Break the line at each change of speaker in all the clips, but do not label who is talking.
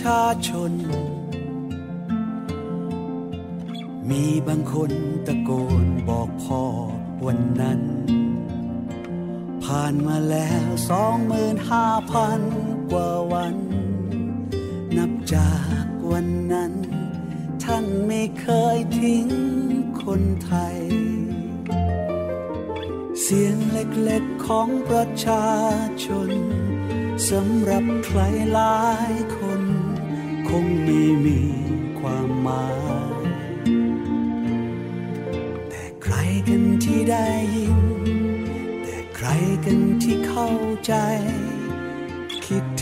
ชาชน มีบางคนตะโกนบอกพ่อวันนั้น ผ่านมาแล้วสองหมื่นห้าพันกว่าวัน นับจากวันนั้น ท่านไม่เคยทิ้งคนไทย เสียงเล็กๆของประชาชนสำหรับใครหลา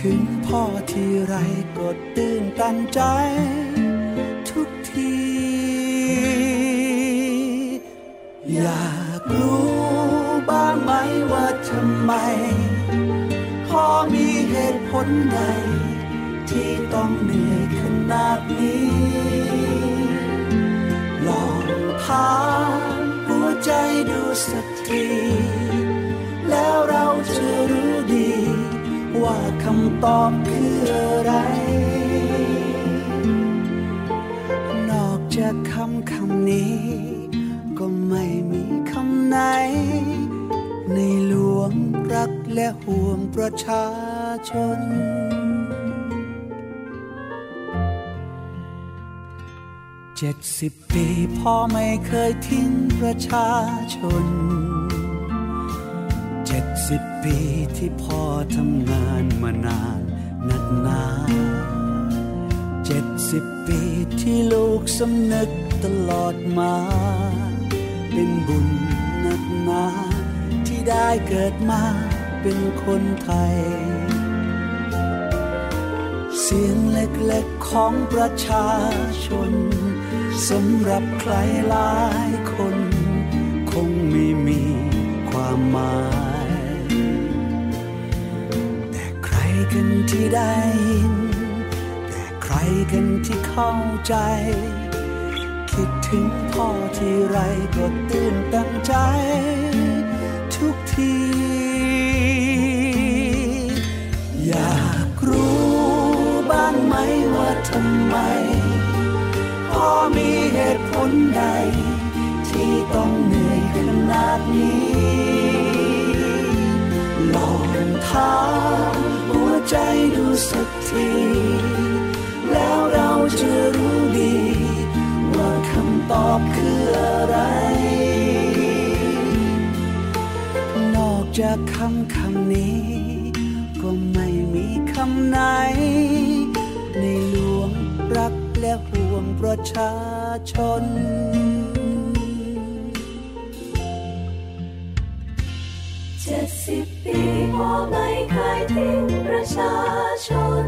ถึงพ่อที่ไรก็ตื่นตันใจ ทุกที อยากรู้บ้างไหมว่าทำไม พ่อมีเหตุผลใด ที่ต้องเหนื่อยขนาดนี้ ลองถามหัวใจดูสักที ว่าคำตอบคืออะไร นอกจากคำคำนี้ ก็ไม่มีคำไหน ในหลวงรักและห่วงประชาชนเจ็ดสิบปีพ่อไม่เคยทิ้งประชาชน จ็ดสิบปีที่พ่อทำงานมานานนักหนาเจ็ดสิบปีที่ลูกสำนึกตลอดมา เป็นบุญนักหนาที่ได้เกิดมาเป็นคนไทย เสียงเล็กๆของประชาชนสำหรับใครหลายคน คงไม่มีความหมาย กันที่ได้ยิน แต่ใครกันที่เข้าใจ คิดถึงพ่อที่ไรก็ตื่นตันใจ ทุกที อยากรู้บ้างไหมว่าทำไม พ่อมีเหตุผลใด ที่ต้องเหนื่อยขนาดนี้ลองถาม ใจดูสักที แล้วเราจะรู้ดี ว่าคำตอบคืออะไร นอกจากคำคำนี้ ก็ไม่มีคำไหน ในหลวงรักและห่วงประชาชน
พ่อไม่เคยทิ้งประชาชน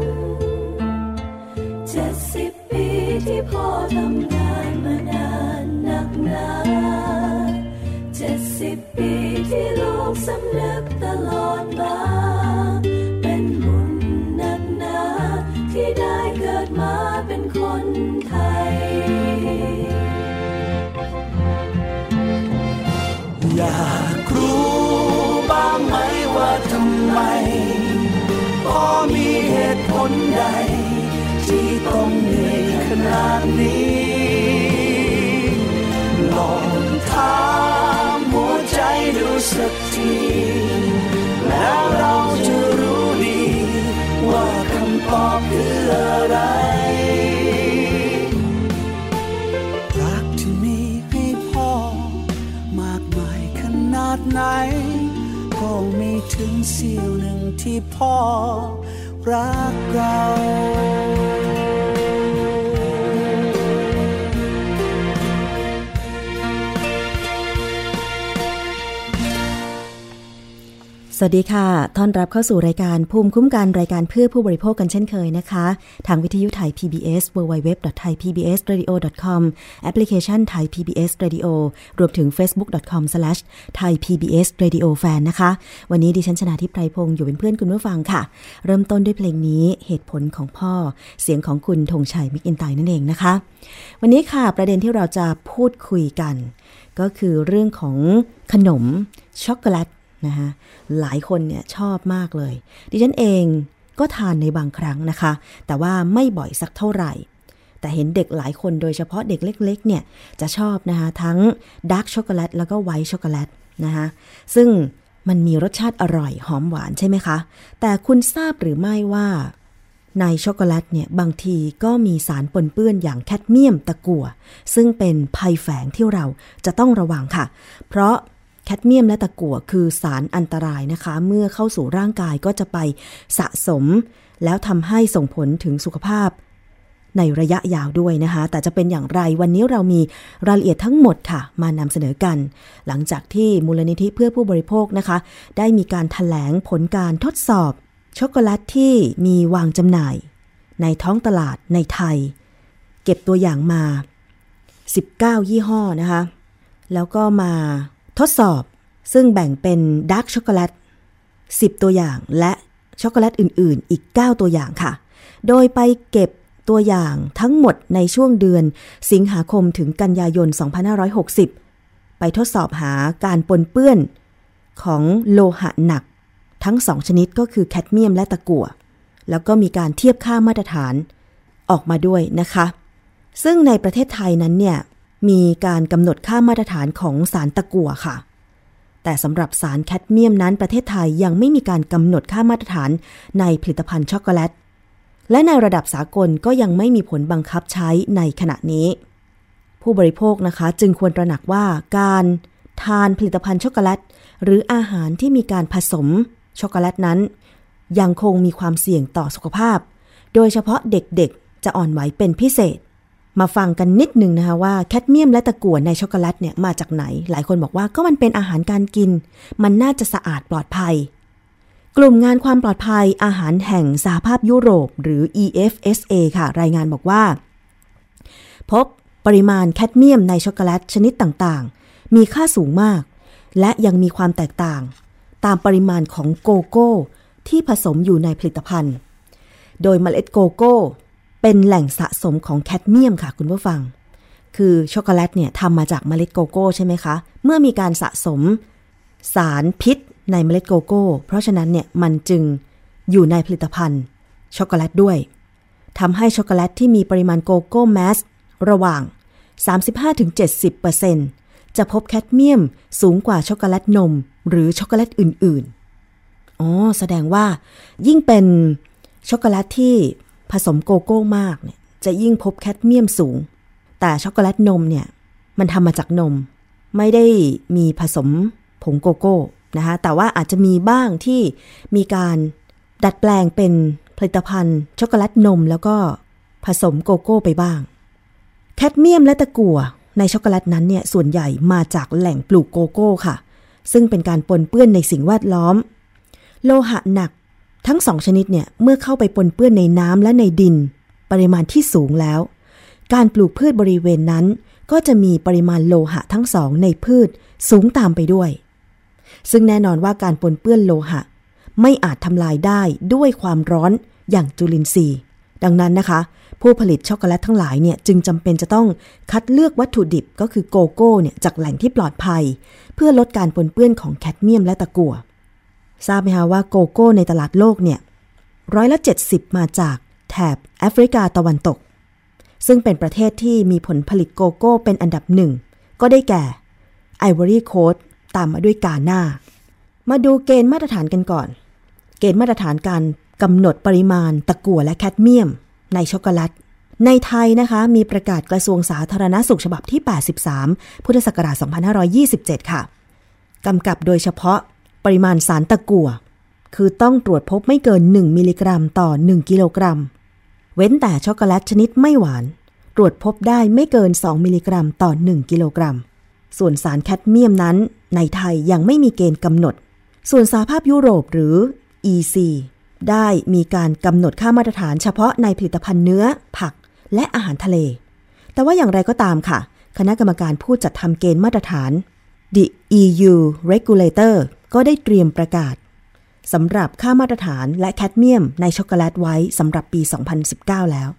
เจ็ดสิบปีที่พ่อทำงานมานานนักหนาเจ็ดสิบปีที่ลูกสำนึกตลอดมาเป็นบุญนักหนาที่ได้เกิดมาเป็นคนไทย
อยาก ไหมว่าทำไมพอมีเหตุผลใด ที่ต้องเหนื่อยขนาดนี้ลองถามหัวใจดูสักที แล้วเราจะรู้ดี ว่าคำตอบคืออะไรรักที่มีให้พ่อ มากมายขนาดไหน ก็ไม่ถึงเสี้ยวหนึ่งที่พ่อรักเรา
สวัสดีค่ะ ต้อนรับเข้าสู่รายการภูมิคุ้มกันรายการเพื่อผู้บริโภคกันเช่นเคยนะคะ ทางวิทยุไทย PBS www.thaipbsradio.com แอปพลิเคชันไทย PBS Radio รวมถึง facebook.com/thaipbsradiofan นะคะ วันนี้ดิฉันชนะทิพไพรพงศ์อยู่เป็นเพื่อนคุณผู้ฟังค่ะ เริ่มต้นด้วยเพลงนี้เหตุผลของพ่อ เสียงของคุณธงชัยมิกอินไตนั่นเองนะคะ วันนี้ค่ะประเด็นที่เราจะพูดคุยกัน ก็คือเรื่องของขนมช็อกโกแลต นะคะหลายคนเนี่ยชอบมากเลย ดิฉันเองก็ทานในบางครั้งนะคะ แต่ว่าไม่บ่อยสักเท่าไหร่ แต่เห็นเด็กหลายคนโดยเฉพาะเด็กเล็ก ๆ เนี่ยจะชอบนะคะทั้ง dark chocolate แล้วก็ white chocolate นะคะซึ่งมันมีรสชาติอร่อยหอมหวานใช่ไหมคะ แต่คุณทราบหรือไม่ว่าในช็อกโกแลตเนี่ยบางทีก็มีสารปนเปื้อนอย่างแคดเมียมตะกั่วซึ่งเป็นภัยแฝงที่เราจะต้องระวังค่ะ เพราะ แคดเมียมและตะกั่วคือสารอันตรายนะคะ เมื่อเข้าสู่ร่างกายก็จะไปสะสม แล้วทำให้ส่งผลถึงสุขภาพ ในระยะยาวด้วยนะคะ แต่จะเป็นอย่างไรวันนี้เรามีรายละเอียดทั้งหมดค่ะ มานำเสนอกัน หลังจากที่มูลนิธิเพื่อผู้บริโภคนะคะ ได้มีการถแถลงผลการทดสอบ ช็อกโกแลตที่มีวางจำหน่าย ในท้องตลาดในไทย เก็บตัวอย่างมา 19 ยี่ห้อนะคะ แล้วก็มา ทดสอบซึ่งแบ่งเป็น dark chocolate 10 ตัวอย่างและช็อกโกแลตอื่นๆ อีก 9 ตัวอย่างค่ะ โดยไปเก็บตัวอย่างทั้งหมดในช่วงเดือนสิงหาคมถึงกันยายน 2560 ไปทดสอบหาการปนเปื้อนของโลหะหนัก ทั้งสองชนิดก็คือแคดเมียมและตะกั่ว แล้วก็มีการเทียบค่ามาตรฐานออกมาด้วยนะคะ ซึ่งในประเทศไทยนั้นเนี่ย มีการกำหนดค่ามาตรฐานของสารตะกั่วค่ะ แต่สำหรับสารแคดเมียมนั้นประเทศไทยยังไม่มีการกำหนดค่ามาตรฐานในผลิตภัณฑ์ช็อกโกแลต และในระดับสากลก็ยังไม่มีผลบังคับใช้ในขณะนี้ ผู้บริโภคนะคะจึงควรตระหนักว่าการทานผลิตภัณฑ์ช็อกโกแลต หรืออาหารที่มีการผสมช็อกโกแลตนั้น ยังคงมีความเสี่ยงต่อสุขภาพ โดยเฉพาะเด็กๆ จะอ่อนไหวเป็นพิเศษ มาฟังกันนิดหนึ่งนะคะว่าแคดเมียมและตะกั่วในช็อกโกแลตเนี่ยมาจากไหน หลายคนบอกว่าก็มันเป็นอาหารการกิน มันน่าจะสะอาดปลอดภัย กลุ่มงานความปลอดภัยอาหารแห่งสหภาพยุโรป หรือ EFSA ค่ะ รายงานบอกว่า พบปริมาณแคดเมียมในช็อกโกแลตชนิดต่างๆ มีค่าสูงมาก และยังมีความแตกต่าง ตามปริมาณของโกโก้ ที่ผสมอยู่ในผลิตภัณฑ์ โดยเมล็ดโกโก้ เป็นแหล่งสะสมของแคดเมียมค่ะคุณผู้ฟัง คือช็อกโกแลตเนี่ยทำมาจากเมล็ดโกโก้ใช่ไหมคะ เมื่อมีการสะสมสารพิษในเมล็ดโกโก้ เพราะฉะนั้นเนี่ยมันจึงอยู่ในผลิตภัณฑ์ช็อกโกแลตด้วยทำให้ช็อกโกแลตที่มีปริมาณโกโก้ mass ระหว่าง 35-70%จะพบแคดเมียมสูงกว่าช็อกโกแลตนม หรือช็อกโกแลตอื่น ๆ อ๋อ แสดงว่ายิ่งเป็นช็อกโกแลตที่ ผสมโกโก้มากเนี่ยจะยิ่งพบแคดเมียมสูง แต่ช็อกโกแลตนมเนี่ยมันทำมาจากนม ไม่ได้มีผสมผงโกโก้นะคะแต่ว่าอาจจะมีบ้างที่มีการดัดแปลงเป็นผลิตภัณฑ์ช็อกโกแลตนม แล้วก็ผสมโกโก้ไปบ้าง แคดเมียมและตะกั่วในช็อกโกแลตนั้นเนี่ยส่วนใหญ่มาจากแหล่งปลูกโกโก้ค่ะ ซึ่งเป็นการปนเปื้อนในสิ่งแวดล้อม โลหะหนัก ทั้งสองชนิดเนี่ยเมื่อเข้าไปปนเปื้อนในน้ำและในดิน ปริมาณที่สูงแล้ว การปลูกพืชบริเวณนั้น ก็จะมีปริมาณโลหะทั้งสองในพืชสูงตามไปด้วย ซึ่งแน่นอนว่าการปนเปื้อนโลหะ ไม่อาจทำลายได้ด้วยความร้อนอย่างจุลินทรีย์ ดังนั้นนะคะ ผู้ผลิตช็อกโกแลตทั้งหลายเนี่ยจึงจำเป็นจะต้องคัดเลือกวัตถุดิบก็คือโกโก้เนี่ยจากแหล่งที่ปลอดภัย เพื่อลดการปนเปื้อนของแคดเมียมและตะกั่ว ทราบไหมคะว่าโกโก้ในตลาดโลกเนี่ยร้อยละ 70 มาจากแถบแอฟริกาตะวันตก ซึ่งเป็นประเทศที่มีผลผลิตโกโก้เป็นอันดับหนึ่ง ก็ได้แก่ไอวอรี่โคสต์ตามมาด้วยกานา มาดูเกณฑ์มาตรฐานกันก่อน เกณฑ์มาตรฐานการกำหนดปริมาณตะกั่วและแคดเมียม ในช็อกโกแลตในไทยนะคะมีประกาศกระทรวงสาธารณสุขฉบับที่ 83 พุทธศักราช 2527 ค่ะ กำกับโดยเฉพาะ ปริมาณสารตะกั่ว คือต้องตรวจพบไม่เกิน 1 มิลลิกรัมต่อ 1 กิโลกรัม เว้นแต่ช็อกโกแลตชนิดไม่หวาน ตรวจพบได้ไม่เกิน 2 มิลลิกรัมต่อ 1 กิโลกรัม ส่วนสารแคดเมียมนั้น ในไทยยังไม่มีเกณฑ์กำหนด ส่วนสหภาพยุโรปหรือ EC ได้มีการกำหนดค่ามาตรฐานเฉพาะในผลิตภัณฑ์เนื้อ ผัก และอาหารทะเล แต่ว่าอย่างไรก็ตามค่ะ คณะกรรมการผู้จัดทำเกณฑ์มาตรฐาน The EU Regulator ก็ได้เตรียมประกาศสำหรับค่ามาตรฐานและแคดเมียมในช็อกโกแลตไว้สำหรับปี 2019 แล้ว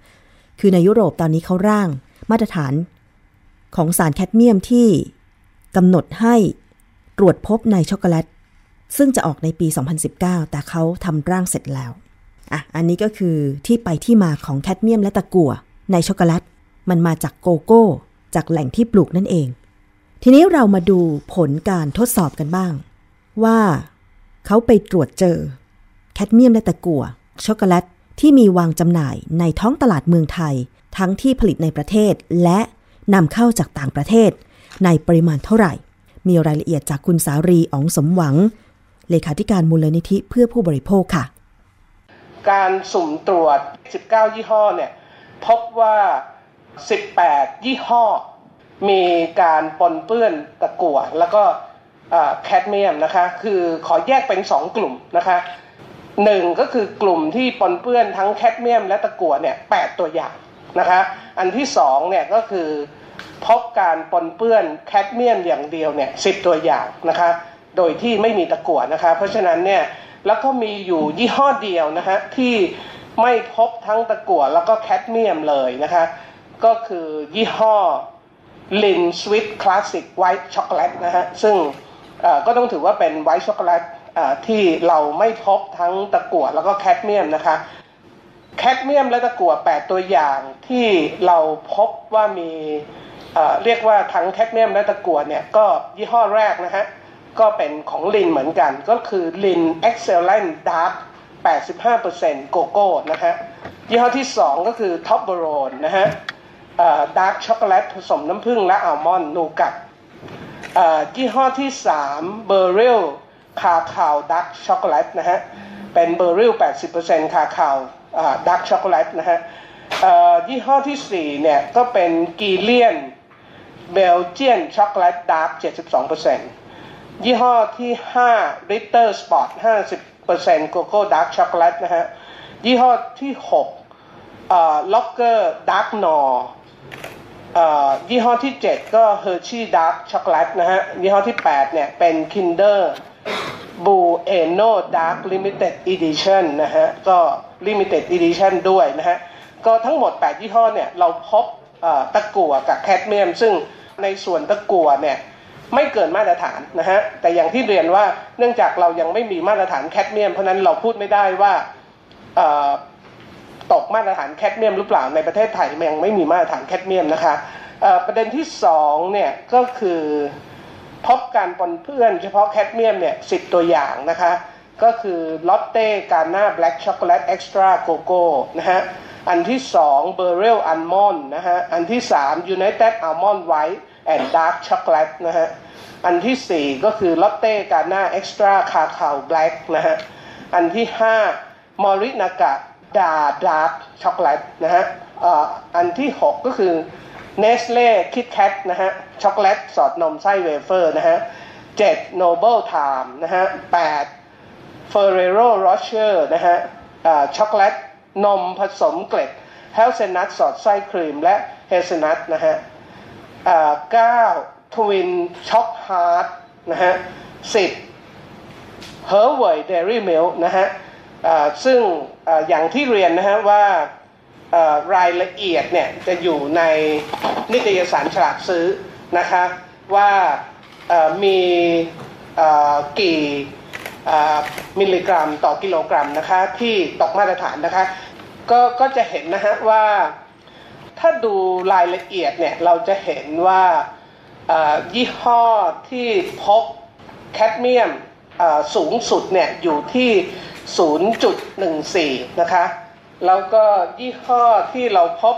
คือในยุโรปตอนนี้เขาร่างมาตรฐานของสารแคดเมียมที่กำหนดให้ตรวจพบในช็อกโกแลต ซึ่งจะออกในปี 2019 แต่เขาทำร่างเสร็จแล้ว อะ อันนี้ก็คือที่ไปที่มาของแคดเมียมและตะกั่วในช็อกโกแลต มันมาจากโกโก้ จากแหล่งที่ปลูกนั่นเอง ทีนี้เรามาดูผลการทดสอบกันบ้าง ว่าเขาไปตรวจเจอ แคดเมียมและตะกั่วช็อกโกแลตที่มีวางจำหน่ายในท้องตลาดเมืองไทย ทั้งที่ผลิตในประเทศและนำเข้าจากต่างประเทศ ในปริมาณเท่าไหร่ มีรายละเอียดจากคุณสารีอ๋องสมหวัง เลขาธิการมูลนิธิเพื่อผู้บริโภคค่ะ
การสุ่มตรวจ 19 ยี่ห้อเนี่ย พบว่า 18 ยี่ห้อ มีการปนเปื้อนตะกั่วแล้วก็ แคดเมียมนะคะ คือขอแยกเป็น 2 กลุ่มนะคะหนึ่งก็คือกลุ่มที่ปนเปื้อนทั้งแคดเมียมและตะกั่วเนี่ย8ตัวอย่างนะคะ อันที่สองเนี่ยก็คือพบการปนเปื้อนแคดเมียมอย่างเดียวเนี่ยสิตัวอย่างนะคะ โดยที่ไม่มีตะกั่วนะคะ เพราะฉะนั้นเนี่ยแล้วก็มีอยู่ยี่ห้อเดียวนะคะที่ไม่พบทั้งตะกั่วแล้วก็แคดเมียมเลยนะคะ ก็คือยี่ห้อ Lindt Swiss Classic White Chocolate นะฮะซึ่ง ก็ต้องถือว่าเป็น white chocolate ที่เราไม่พบทั้งตะกั่วแล้วก็แคดเมียมนะคะแคดเมียมและตะกั่ว8 ตัวอย่างที่เราพบว่ามีเรียกว่าทั้งแคดเมียมและตะกั่วเนี่ยก็ยี่ห้อแรกนะฮะก็เป็นของลินเหมือนกันก็คือลิน Excellent Dark 85%โกโก้นะฮะยี่ห้อที่ 2 ก็คือ Toblerone นะฮะ dark chocolate ผสมน้ำผึ้งและอัลมอนด์ nougat ยี่ห้อที่3 Beryl's Cacao Dark Chocolate นะฮะ เป็น Beryl's 80% Cacao Dark Chocolate นะฮะยี่ห้อที่ 4 เนี่ย ก็เป็น Guylian Belgian Chocolate Dark 72%ยี่ห้อที่ 5 Ritter Sport 50% Cocoa Dark Chocolate นะฮะ ยี่ห้อที่6 Loacker Dark Noir ยี่ห้อที่ 7 ก็ Hershey Dark Chocolate นะฮะ ยี่ห้อที่ 8 เนี่ย เป็น Kinder Bueno Dark Limited Edition นะฮะ ก็ Limited Edition ด้วยนะฮะ ก็ทั้งหมด 8 ยี่ห้อเนี่ย เราพบตะกั่วกับแคดเมียม ซึ่งในส่วนตะกั่วเนี่ย ไม่เกินมาตรฐานนะฮะ แต่อย่างที่เรียนว่าเนื่องจากเรายังไม่มีมาตรฐานแคดเมียม เพราะนั้นเราพูดไม่ได้ว่า ตกมาตรฐานแคดเมียมหรือเปล่าในประเทศไทยยังไม่มีมาตรฐานแคดเมียมนะคะประเด็นที่สองเนี่ยก็คือพบการปนเปื้อนเฉพาะแคดเมียมเนี่ยสิบตัวอย่างนะคะก็คือ Lotte Ghana Black Chocolate Extra Cocoa นะฮะอันที่สอง Beryl's Almond นะฮะอันที่สาม United Almond White and Dark Chocolate นะฮะอันที่สี่ก็คือ Lotte Ghana Extra Cacao Black นะฮะอันที่ห้า Morinaga ดา Dark Chocolate นะฮะอันที่ 6 ก็คือ Nestle KitKat นะฮะช็อกโกแลตสอดนมไส้เวเฟอร์นะฮะเจ็ด Noble Time นะฮะแปด Ferrero Rocher นะฮะช็อกโกแลตนมผสมเกล็ด hazelnut สอดไส้ครีมและ hazelnut นะฮะเก้า Twin Choc Heart นะฮะสิบเฮอร์เวย Dairy Milk นะฮะซึ่ง อย่างที่เรียนนะฮะว่ารายละเอียดเนี่ยจะอยู่ในนิตยสารฉลากซื้อนะคะว่ามีกี่มิลลิกรัมต่อกิโลกรัมนะคะที่ตกมาตรฐานนะคะก็ก็จะเห็นนะฮะว่าถ้าดูรายละเอียดเนี่ยเราจะเห็นว่ายี่ห้อที่พบแคดเมียมสูงสุดเนี่ยอยู่ที่ 0.14 นะคะ แล้วก็ยี่ห้อที่เราพบ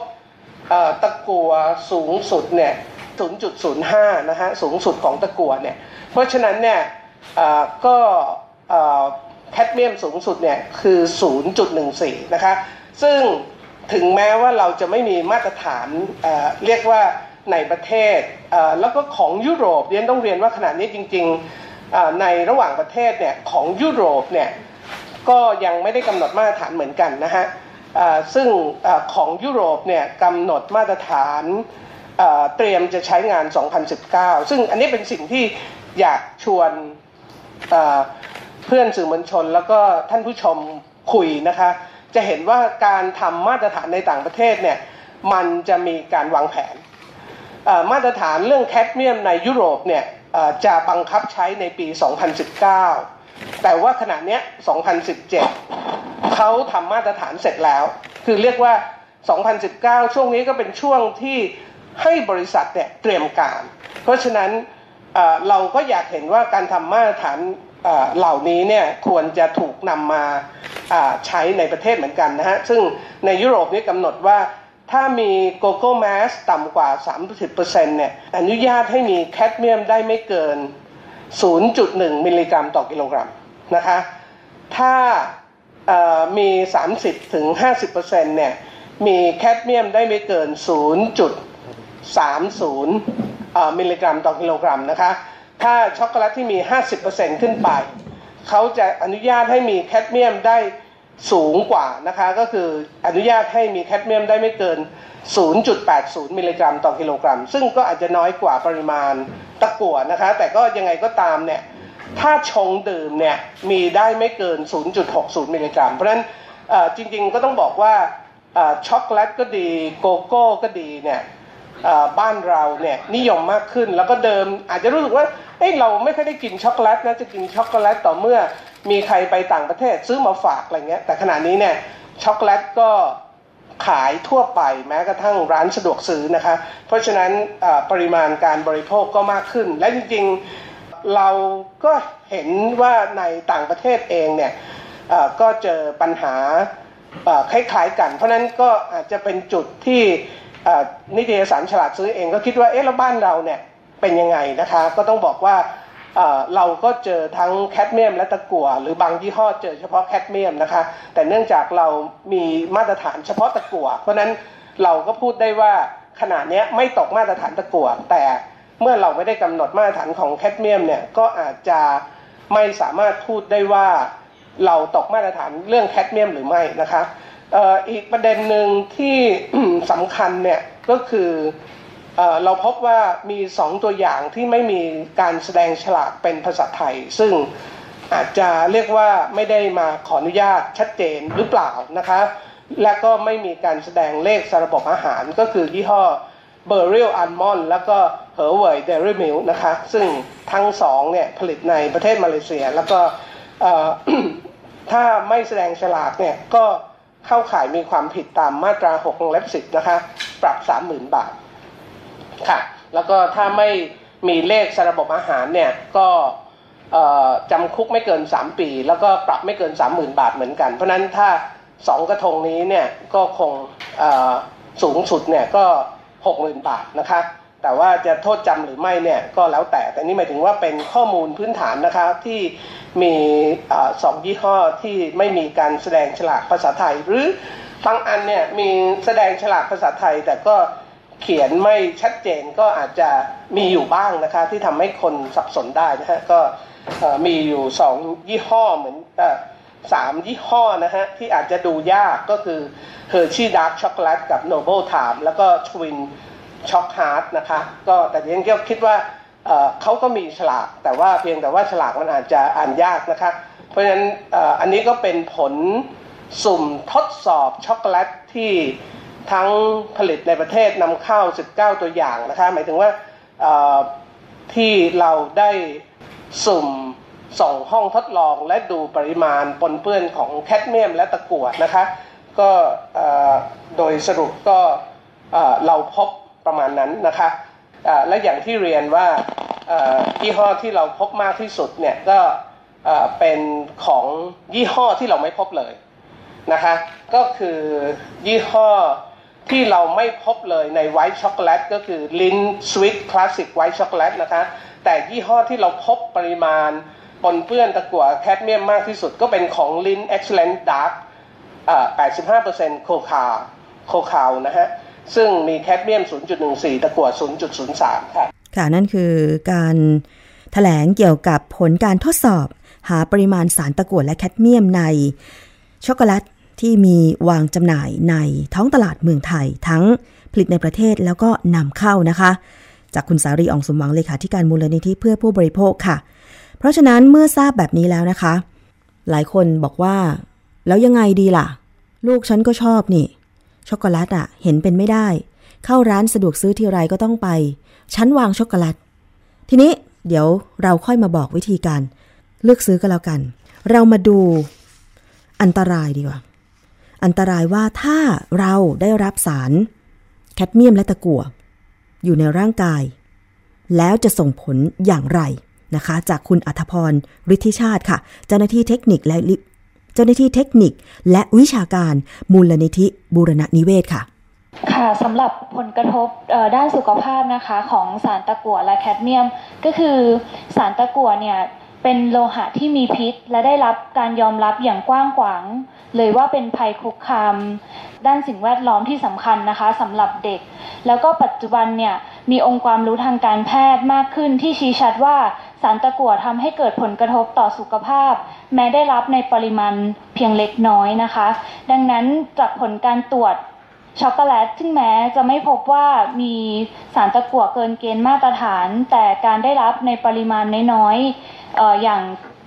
ตะกัวสูงสุดเนี่ย 0.05 นะฮะ สูงสุดของตะกัวเนี่ย เพราะฉะนั้นเนี่ยก็แคดเมียมสูงสุดเนี่ยคือ 0.14 นะคะ ซึ่งถึงแม้ว่าเราจะไม่มีมาตรฐานเรียกว่าในประเทศ แล้วก็ของยุโรปเรียนต้องเรียนว่าขณะนี้จริงๆในระหว่างประเทศเนี่ยของยุโรปเนี่ย ก็ยังไม่ได้กำหนดมาตรฐานเหมือนกันนะฮะซึ่งอของยุโรปเนี่ยกำหนดมาตรฐานเตรียมจะใช้งาน 2019 ซึ่งอันนี้เป็นสิ่งที่อยากชวนเพื่อนสื่อมวลชน แล้วก็ท่านผู้ชมคุยนะคะ จะเห็นว่าการทำมาตรฐานในต่างประเทศเนี่ยมันจะมีการวางแผน มาตรฐานเรื่องแคดเมียมในยุโรปเนี่ยจะบังคับใช้ในปี 2019 แต่ว่าขณะนี้2017 เขาทำมาตรฐานเสร็จแล้ว คือเรียกว่า 2019 ช่วงนี้ก็เป็นช่วงที่ให้บริษัทเนี่ยเตรียมการ เพราะฉะนั้นเราก็อยากเห็นว่าการทำมาตรฐานเหล่านี้เนี่ยควรจะถูกนำมาใช้ในประเทศเหมือนกันนะฮะ ซึ่งในยุโรปนี่กำหนดว่าถ้ามีโกโก้แมสต่ำกว่า 30%เนี่ยอนุญาตให้มีแคดเมียมได้ไม่เกิน 0.1 มิลลิกรัมต่อกิโลกรัมนะคะ ถ้ามี 30ถึง50%เนี่ยมีแคดเมียมได้ไม่เกิน 0.30 มิลลิกรัมต่อกิโลกรัมนะคะ ถ้าช็อกโกแลตที่มี 50%ขึ้นไป เขาจะอนุญาตให้มีแคดเมียมได้ สูงกว่านะคะก็คืออนุญาตให้มีแคดเมียมได้ไม่เกิน 0.80 มิลลิกรัมต่อกิโลกรัม ซึ่งก็อาจจะน้อยกว่าปริมาณตะกั่วนะคะ แต่ก็ยังไงก็ตามเนี่ยถ้าชงดื่มเนี่ยมีได้ไม่เกิน 0.60 มิลลิกรัม เพราะฉะนั้นจริงๆก็ต้องบอกว่าช็อกโกแลตก็ดีโกโก้ก็ดีเนี่ยบ้านเราเนี่ยนิยมมากขึ้นแล้วก็เดิมอาจจะรู้สึกว่าเอ้เราไม่ค่อยได้กินช็อกโกแลตนะจะกินช็อกโกแลตต่อเมื่อ มีใครไปต่างประเทศซื้อมาฝากอะไรเงี้ยแต่ขณะนี้เนี่ยช็อกโกแลตก็ขายทั่วไปแม้กระทั่งร้านสะดวกซื้อนะคะ เพราะฉะนั้นปริมาณการบริโภคก็มากขึ้น และจริงๆเราก็เห็นว่าในต่างประเทศเองเนี่ยก็เจอปัญหาคล้ายๆกัน เพราะนั้นก็อาจจะเป็นจุดที่นิตยสารฉลาดซื้อเองก็คิดว่าเอ๊ะแล้วบ้านเราเนี่ยเป็นยังไงนะคะ ก็ต้องบอกว่า เราก็เจอทั้งแคดเมียมและตะกั่วหรือบางยี่ห้อเจอเฉพาะแคดเมียมนะคะ แต่เนื่องจากเรามีมาตรฐานเฉพาะตะกั่วเพราะนั้นเราก็พูดได้ว่าขนาดนี้ไม่ตกมาตรฐานตะกั่วแต่เมื่อเราไม่ได้กำหนดมาตรฐานของแคดเมียมเนี่ยก็อาจจะไม่สามารถพูดได้ว่าเราตกมาตรฐานเรื่องแคดเมียมหรือไม่นะคะอีกประเด็นหนึ่งที่สำคัญเนี่ยก็คือ เราพบว่ามีสองตัวอย่างที่ไม่มีการแสดงฉลากเป็นภาษาไทย ซึ่งอาจจะเรียกว่าไม่ได้มาขออนุญาตชัดเจนหรือเปล่านะคะ และก็ไม่มีการแสดงเลขสารบบอาหารก็คือยี่ห้อ Beryl's Almond แล้วก็เฮอร์เวย Dairy Milk นะคะ ซึ่งทั้งสองเนี่ยผลิตในประเทศมาเลเซีย แล้วก็ถ้าไม่แสดงฉลากเนี่ยก็เข้าข่ายมีความผิดตามมาตรา6วงเล็บ10นะคะ ปรับ 30,000 บาท ค่ะ แล้วก็ถ้าไม่มีเลขสระบบอาหารเนี่ยก็จำคุกไม่เกิน 3 ปี แล้วก็ปรับไม่เกิน 30,000 บาทเหมือนกัน เพราะนั้นถ้า 2 กระทงนี้เนี่ยก็คงสูงสุดเนี่ยก็ 60,000 บาทนะคะ แต่ว่าจะโทษจำหรือไม่เนี่ยก็แล้วแต่ แต่นี่หมายถึงว่าเป็นข้อมูลพื้นฐานนะคะที่มีสองยี่ห้อที่ไม่มีการแสดงฉลากภาษาไทย หรือบางอันเนี่ยมีแสดงฉลากภาษาไทยแต่ก็ เขียนไม่ชัดเจนก็อาจจะมีอยู่บ้างนะคะ ที่ทำให้คนสับสนได้นะฮะก็มีอยู่สองยี่ห้อเหมือนสามยี่ห้อนะฮะที่อาจจะดูยากก็คือ Hershey Dark Chocolate กับ Noble Time แล้วก็ Twin ช็อกฮาร์ดนะคะก็แต่ยังก็คิดว่าเขาก็มีฉลากแต่ว่าเพียงแต่ว่าฉลากมันอาจจะอ่านยากนะคะ เพราะฉะนั้นอันนี้ก็เป็นผลสุ่มทดสอบช็อกโกแลตที่ ทั้งผลิตในประเทศนำเข้า 19 ตัวอย่างนะคะหมายถึงว่าที่เราได้สุ่มส่งห้องทดลองและดูปริมาณปนเปื้อนของแคดเมียมและตะกั่วนะคะ ก็โดยสรุปก็เราพบประมาณนั้นนะคะและอย่างที่เรียนว่ายี่ห้อที่เราพบมากที่สุดเนี่ยก็เป็นของยี่ห้อที่เราไม่พบเลยนะคะ ก็คือยี่ห้อ ที่เราไม่พบเลยใน White Chocolate ก็คือ Lindt Swiss Classic White Chocolate นะคะแต่ยี่ห้อที่เราพบปริมาณปนเปื้อนตะกั่วแคดเมียมมากที่สุดก็เป็นของลิ้น Excellent Dark 85%โคคาโคคาวนะฮะ ซึ่งมีแคดเมียม 0.14 ตะกั่ว0.03 ค่ะ
ค่ะ นั่นคือการแถลงเกี่ยวกับผลการทดสอบ หาปริมาณสารตะกั่วและแคดเมียมในช็อกโกแลต ที่มีวางจำหน่ายในท้องตลาดเมืองไทย ทั้งผลิตในประเทศแล้วก็นำเข้านะคะ จากคุณสารีอองสมหวังเลขาธิการมูลนิธิเพื่อผู้บริโภคค่ะ เพราะฉะนั้นเมื่อทราบแบบนี้แล้วนะคะ หลายคนบอกว่า แล้วยังไงดีล่ะ ลูกฉันก็ชอบนี่ ช็อกโกแลตอะเห็นเป็นไม่ได้ เข้าร้านสะดวกซื้อทีไรก็ต้องไป ชั้นวางช็อกโกแลตทีนี้เดี๋ยวเราค่อยมาบอกวิธีการ เลือกซื้อกันแล้วกัน เรามาดูอันตรายดีกว่า อันตรายว่าถ้าเราได้รับสาร แคดเมียมและตะกั่วอยู่ในร่างกาย แล้วจะส่งผลอย่างไรนะคะ จากคุณอัธพรฤทธิชาติค่ะ เจ้าหน้าที่เทคนิคและเจ้าหน้าที่เทคนิคและวิชาการมูลนิธิบูรณนิเวศค่ะ
ค่ะสำหรับผลกระทบด้านสุขภาพนะคะของสารตะกั่วและแคดเมียม ก็คือสารตะกั่วเนี่ยเป็นโลหะที่มีพิษ และได้รับการยอมรับอย่างกว้างขวาง เลยว่าเป็นภัยคุกคามด้านสิ่งแวดล้อมที่สำคัญนะคะสำหรับเด็ก แล้วก็ปัจจุบันเนี่ยมีองค์ความรู้ทางการแพทย์มากขึ้นที่ชี้ชัดว่าสารตะกั่วทำให้เกิดผลกระทบต่อสุขภาพ แม้ได้รับในปริมาณเพียงเล็กน้อยนะคะ ดังนั้นจากผลการตรวจช็อกโกแลตถึงแม้จะไม่พบว่ามีสารตะกั่วเกินเกณฑ์มาตรฐาน แต่การได้รับในปริมาณน้อยๆออย่าง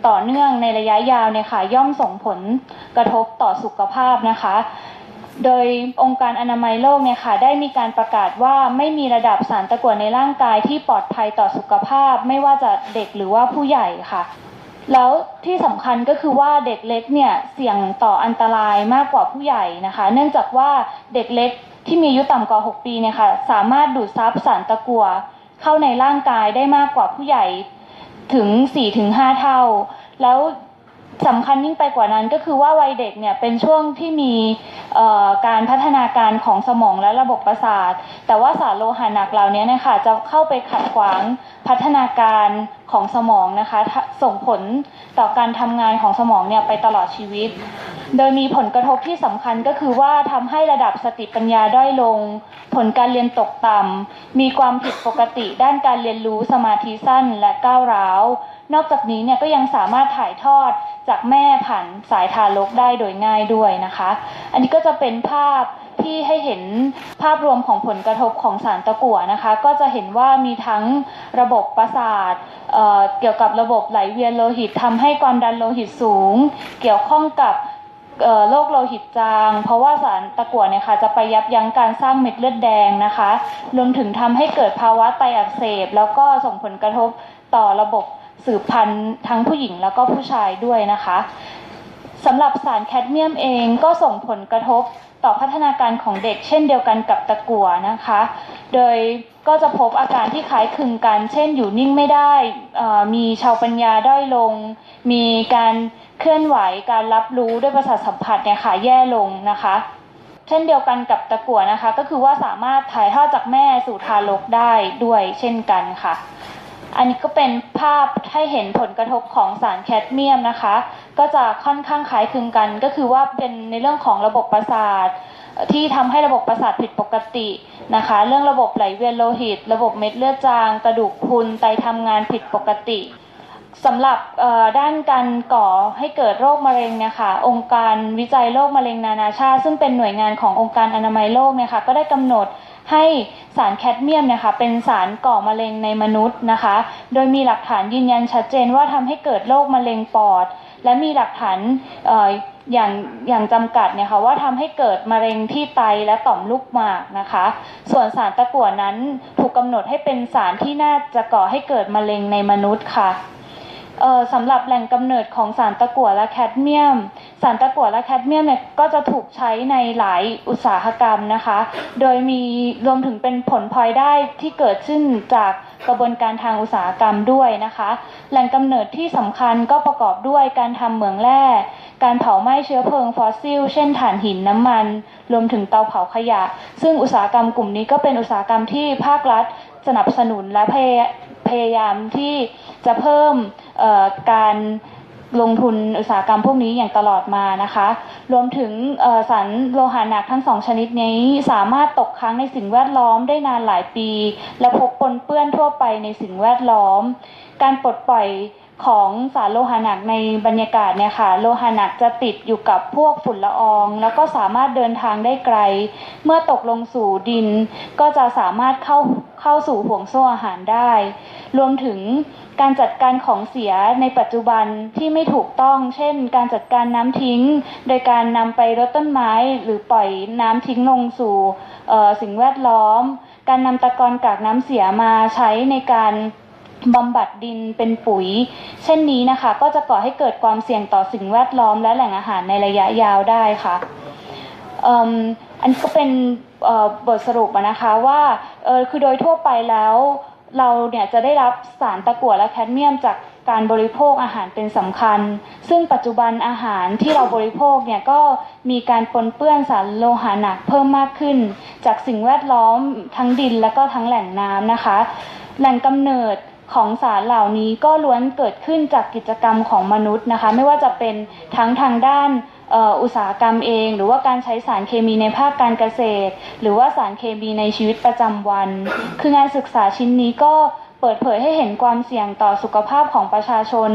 ต่อเนื่องในระยะยาวเนี่ยค่ะย่อมส่งผลกระทบต่อสุขภาพนะคะ โดยองค์การอนามัยโลกเนี่ยค่ะได้มีการประกาศว่าไม่มีระดับสารตะกั่วในร่างกายที่ปลอดภัยต่อสุขภาพ ไม่ว่าจะเด็กหรือว่าผู้ใหญ่ค่ะแล้วที่สำคัญก็คือว่าเด็กเล็กเนี่ยเสี่ยงต่ออันตรายมากกว่าผู้ใหญ่นะคะ เนื่องจากว่าเด็กเล็กที่มีอายุต่ำกว่า 6 ปีเนี่ยค่ะสามารถดูดซับสารตะกั่วเข้าในร่างกายได้มากกว่าผู้ใหญ่ ถึง 4-5 เท่า แล้ว สำคัญยิ่งไปกว่านั้นก็คือว่าวัยเด็กเนี่ยเป็นช่วงที่มีการพัฒนาการของสมองและระบบประสาท แต่ว่าสารโลหะหนักเหล่านี้นะคะจะเข้าไปขัดขวางพัฒนาการของสมองนะคะส่งผลต่อการทำงานของสมองเนี่ยไปตลอดชีวิต โดยมีผลกระทบที่สำคัญก็คือว่าทำให้ระดับสติปัญญาด้อยลง ผลการเรียนตกต่ำมีความผิดปกติด้านการเรียนรู้สมาธิสั้นและก้าวร้าว นอกจากนี้เนี่ยก็ยังสามารถถ่ายทอดจากแม่ผ่านสายทารกได้โดยง่ายด้วยนะคะ อันนี้ก็จะเป็นภาพที่ให้เห็นภาพรวมของผลกระทบของสารตะกั่วนะคะ ก็จะเห็นว่ามีทั้งระบบประสาทเเกี่ยวกับระบบไหลเวียนโลหิตทำให้ความดันโลหิตสูง เกี่ยวข้องกับโรคโลหิตจาง เพราะว่าสารตะกั่วเนี่ยค่ะจะไปยับยั้งการสร้างเม็ดเลือดแดงนะคะ รวมถึงทำให้เกิดภาวะไตอักเสบ แล้วก็ส่งผลกระทบต่อระบบ สืบพันธุ์ทั้งผู้หญิงแล้วก็ผู้ชายด้วยนะคะสำหรับสารแคดเมียมเองก็ส่งผลกระทบต่อพัฒนาการของเด็ก เช่นเดียวกันกับตะกั่วนะคะ โดยก็จะพบอาการที่คล้ายคลึงกัน เช่นอยู่นิ่งไม่ได้ มีชาวปัญญาด้อยลง มีการเคลื่อนไหว การรับรู้ด้วยประสาทสัมผัสเนี่ยค่ะแย่ลงนะคะ เช่นเดียวกันกับตะกั่วนะคะ ก็คือว่าสามารถถ่ายทอดจากแม่สู่ทารกได้ด้วยเช่นกันค่ะ อันนี้ก็เป็นภาพให้เห็นผลกระทบของสารแคดเมียมนะคะ ก็จะค่อนข้างคล้ายคลึงกัน ก็คือว่าเป็นในเรื่องของระบบประสาทที่ทำให้ระบบประสาทผิดปกตินะคะ เรื่องระบบไหลเวียนโลหิต ระบบเม็ดเลือดจาง กระดูกพรุนไตทำงานผิดปกติสำหรับด้านการก่อให้เกิดโรคมะเร็งเนี่ยค่ะองค์การวิจัยโรคมะเร็งนานาชาติ ซึ่งเป็นหน่วยงานขององค์การอนามัยโลกเนี่ยค่ะก็ได้กำหนด ให้สารแคดเมียมนะคะเป็นสารก่อมะเร็งในมนุษย์นะคะ โดยมีหลักฐานยืนยันชัดเจนว่าทำให้เกิดโรคมะเร็งปอด และมีหลักฐานอย่างอย่างจำกัดเนี่ยค่ะว่าทำให้เกิดมะเร็งที่ไตและต่อมลูกหมากนะคะ ส่วนสารตะกั่วนั้นถูกกำหนดให้เป็นสารที่น่าจะก่อให้เกิดมะเร็งในมนุษย์ค่ะ สำหรับแหล่งกำเนิดของสารตะกั่วและแคดเมียม สารตะกั่วและแคดเมียมเนี่ยก็จะถูกใช้ในหลายอุตสาหกรรมนะคะ โดยมีรวมถึงเป็นผลพลอยได้ที่เกิดขึ้นจากกระบวนการทางอุตสาหกรรมด้วยนะคะ แหล่งกำเนิดที่สำคัญก็ประกอบด้วยการทำเหมืองแร่ การเผาไหม้เชื้อเพลิงฟอสซิล เช่นถ่านหินน้ำมัน รวมถึงเตาเผาขยะ ซึ่งอุตสาหกรรมกลุ่มนี้ก็เป็นอุตสาหกรรมที่ภาครัฐสนับสนุนและพ พยายามที่จะเพิ่มการลงทุนอุตสาหกรรมพวกนี้อย่างตลอดมานะคะ รวมถึงสารโลหะหนักทั้งสองชนิดนี้สามารถตกค้างในสิ่งแวดล้อมได้นานหลายปี และพบปนเปื้อนทั่วไปในสิ่งแวดล้อม การปลดปล่อยของสารโลหะหนักในบรรยากาศเนี่ยค่ะโลหะหนักจะติดอยู่กับพวกฝุ่นละออง แล้วก็สามารถเดินทางได้ไกล เมื่อตกลงสู่ดิน ก็จะสามารถเข้าเข้าสู่ห่วงโซ่อาหารได้ รวมถึงการจัดการของเสียในปัจจุบันที่ไม่ถูกต้อง เช่น การจัดการน้ำทิ้ง โดยการนำไปรดต้นไม้ หรือปล่อยน้ำทิ้งลงสู่สิ่งแวดล้อม การนำตะกอนกากน้ำเสียมาใช้ในการ บำบัดดินเป็นปุ๋ย เช่นนี้นะคะ ก็จะก่อให้เกิดความเสี่ยงต่อสิ่งแวดล้อมและแหล่งอาหารในระยะยาวได้ค่ะอันนี้ก็เป็นบทสรุปนะคะว่าคือโดยทั่วไปแล้วเราเนี่ยจะได้รับสารตะกั่วและแคดเมียมจากการบริโภคอาหารเป็นสำคัญ ซึ่งปัจจุบันอาหารที่เราบริโภคเนี่ยก็มีการปนเปื้อนสารโลหะหนักเพิ่มมากขึ้น จากสิ่งแวดล้อมทั้งดินและก็ทั้งแหล่งน้ำนะคะ แหล่งกำเนิด ของสารเหล่านี้ก็ล้วนเกิดขึ้นจากกิจกรรมของมนุษย์นะคะ ไม่ว่าจะเป็นทั้งทางด้านอุตสาหกรรมเอง หรือว่าการใช้สารเคมีในภาคการเกษตร หรือว่าสารเคมีในชีวิตประจำวัน คืองานศึกษาชิ้นนี้ก็เปิดเผยให้เห็นความเสี่ยงต่อสุขภาพของประชาชน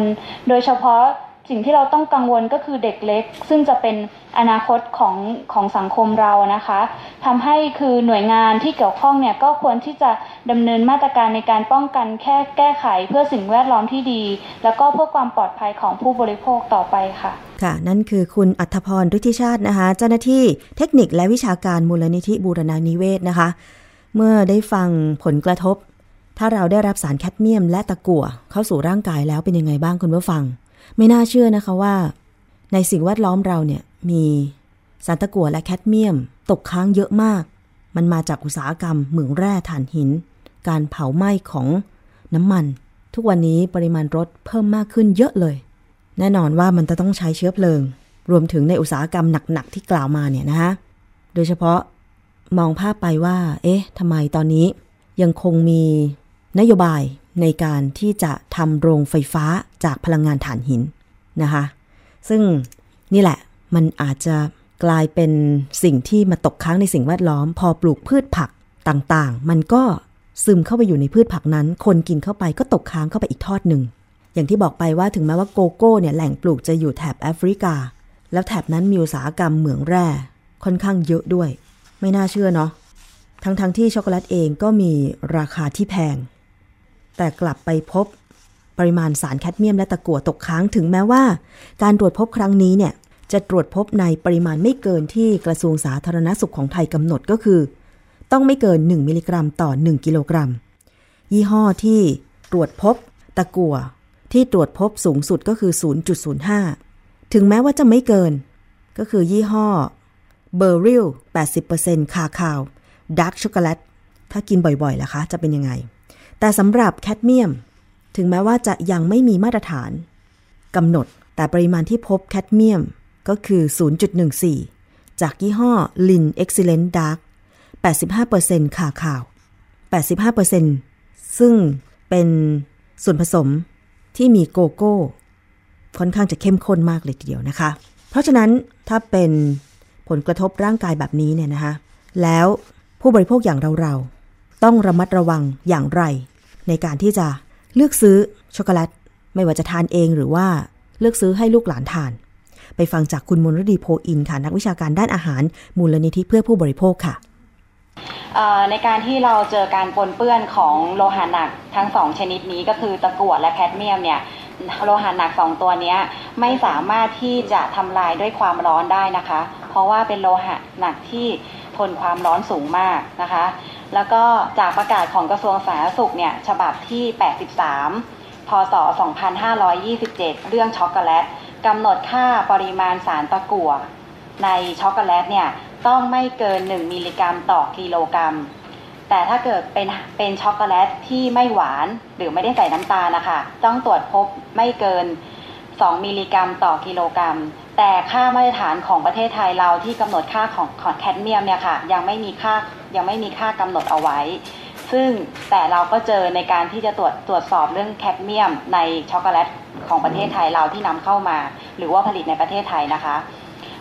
โดยเฉพาะ สิ่งที่เราต้องกังวลก็คือเด็กเล็ก ซึ่งจะเป็นอนาคตของของสังคมเรานะคะทำให้คือหน่วยงานที่เกี่ยวข้องเนี่ยก็ควรที่จะดำเนินมาตรการในการป้องกันแค่แก้ไขเพื่อสิ่งแวดล้อมที่ดี แล้วก็เพื่อความปลอดภัยของผู้บริโภคต่อไปค่ะ
ค่ะ นั่นคือคุณอัธพรฤทธิชาตินะคะ เจ้าหน้าที่เทคนิคและวิชาการมูลนิธิบูรณานิเวศนะคะ เมื่อได้ฟังผลกระทบ ถ้าเราได้รับสารแคดเมียมและตะกั่วเข้าสู่ร่างกายแล้วเป็นยังไงบ้างคุณผู้ฟัง ไม่น่าเชื่อนะคะว่า ในสิ่งแวดล้อมเราเนี่ยมีสารตะกั่วและแคดเมียม ตกค้างเยอะมาก มันมาจากอุตสาหกรรมเหมืองแร่ถ่านหิน การเผาไหม้ของน้ำมัน ทุกวันนี้ปริมาณรถเพิ่มมากขึ้นเยอะเลย แน่นอนว่ามันจะต้องใช้เชื้อเพลิง รวมถึงในอุตสาหกรรมหนักๆที่กล่าวมาเนี่ยนะคะโดยเฉพาะมองภาพไปว่า เอ๊ะทำไมตอนนี้ยังคงมีนโยบาย ในการที่จะทำโรงไฟฟ้าจากพลังงานถ่านหินนะคะ ซึ่งนี่แหละมันอาจจะกลายเป็นสิ่งที่มาตกค้างในสิ่งแวดล้อม พอปลูกพืชผักต่างๆ มันก็ซึมเข้าไปอยู่ในพืชผักนั้น คนกินเข้าไปก็ตกค้างเข้าไปอีกทอดหนึ่ง อย่างที่บอกไปว่าถึงแม้ว่าโกโก้เนี่ยแหล่งปลูกจะอยู่แถบแอฟริกา แล้วแถบนั้นมีอุตสาหกรรมเหมืองแร่ค่อนข้างเยอะด้วย ไม่น่าเชื่อเนาะทั้งๆทที่ช็อกโกแลตเองก็มีราคาที่แพง แต่กลับไปพบปริมาณสารแคดเมียมและตะกั่วตกค้างถึงแม้ว่า การตรวจพบครั้งนี้เนี่ยจะตรวจพบในปริมาณไม่เกินที่กระทรวงสาธารณสุขของไทยกำหนดก็คือ ต้องไม่เกิน 1 มิลลิกรัมต่อ 1 กิโลกรัม ยี่ห้อที่ตรวจพบตะกั่วที่ตรวจพบสูงสุดก็คือ 0.05 ถึงแม้ว่าจะไม่เกิน ก็คือยี่ห้อ Beryl's 80% Cacao Dark Chocolate ถ้ากินบ่อยๆล่ะคะ จะเป็นยังไง แต่สำหรับแคดเมียม ถึงแม้ว่าจะยังไม่มีมาตรฐานกำหนดแต่ปริมาณที่พบแคดเมียมก็คือ 0.14 จากยี่ห้อ Lin Excellent Dark 85%ขาขาว 85%ซึ่งเป็นส่วนผสมที่มีโกโก้ ค่อนข้างจะเข้มข้นมากเลยทีเดียวนะคะ เพราะฉะนั้นถ้าเป็นผลกระทบร่างกายแบบนี้เนี่ยนะคะ แล้วผู้บริโภคอย่างเราๆ ต้องระมัดระวังอย่างไร ในการที่จะเลือกซื้อช็อกโกแลต ไม่ว่าจะทานเองหรือว่าเลือกซื้อให้ลูกหลานทาน ไปฟังจากคุณมนรดีโพอินค่ะ นักวิชาการด้านอาหารมูลนิธิเพื่อผู้บริโภคค่ะ
ในการที่เราเจอการปนเปื้อนของโลหะหนักทั้งสองชนิดนี้ก็คือตะกั่วและแคดเมียมเนี่ยโลหะหนักสองตัวนี้ไม่สามารถที่จะทำลายด้วยความร้อนได้นะคะ เพราะว่าเป็นโลหะหนักที่ทนความร้อนสูงมากนะคะ แล้วก็จากประกาศของกระทรวงสาธารณสุขเนี่ยฉบับที่ 83 พศ 2527 เรื่องช็อกโกแลตกำหนดค่าปริมาณสารตะกั่วในช็อกโกแลตเนี่ยต้องไม่เกิน 1 มิลลิกรัมต่อกิโลกรัม แต่ถ้าเกิดเป็นเป็นช็อกโกแลตที่ไม่หวานหรือไม่ได้ใส่น้ำตาลนะคะต้องตรวจพบไม่เกิน 2 มิลลิกรัมต่อกิโลกรัม แต่ค่ามาตรฐานของประเทศไทยเราที่กำหนดค่าของของแคดเมียมเนี่ยค่ะยังไม่มีค่า ยังไม่มีค่ากำหนดเอาไว้ ซึ่งแต่เราก็เจอในการที่จะตรวจตรวจสอบเรื่องแคดเมียมในช็อกโกแลตของประเทศไทยเราที่นำเข้ามา หรือว่าผลิตในประเทศไทยนะคะ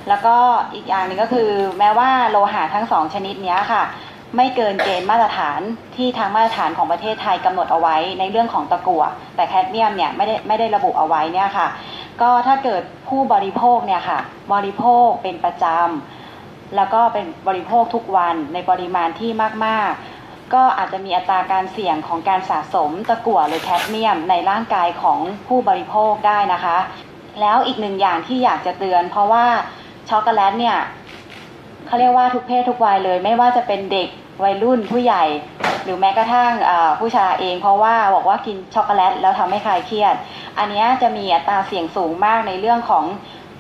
แล้วก็อีกอย่างหนึ่งก็คือแม้ว่าโลหะทั้งสองชนิดนี้ค่ะไม่เกินเกณฑ์มาตรฐานที่ทางมาตรฐานของประเทศไทยกำหนดเอาไว้ในเรื่องของตะกั่วแต่แคดเมียมเนี่ยไม่ได้ไม่ได้ระบุเอาไว้เนี่ยค่ะ ก็ถ้าเกิดผู้บริโภคเนี่ยค่ะ บริโภคเป็นประจำ แล้วก็เป็นบริโภคทุกวันในปริมาณที่มากๆ ก็อาจจะมีอัตราการเสี่ยงของการสะสมตะกั่วหรือแคดเมียมในร่างกายของผู้บริโภคได้นะคะ แล้วอีกหนึ่งอย่างที่อยากจะเตือน เพราะว่าช็อกโกแลตเนี่ยเขาเรียกว่าทุกเพศทุกวัยเลย ไม่ว่าจะเป็นเด็กวัยรุ่นผู้ใหญ่ หรือแม้กระทั่งผู้ชายเอง เพราะว่าบอกว่ากินช็อกโกแลตแล้วทำให้คลายเครียด อันนี้จะมีอัตราเสี่ยงสูงมากในเรื่องของ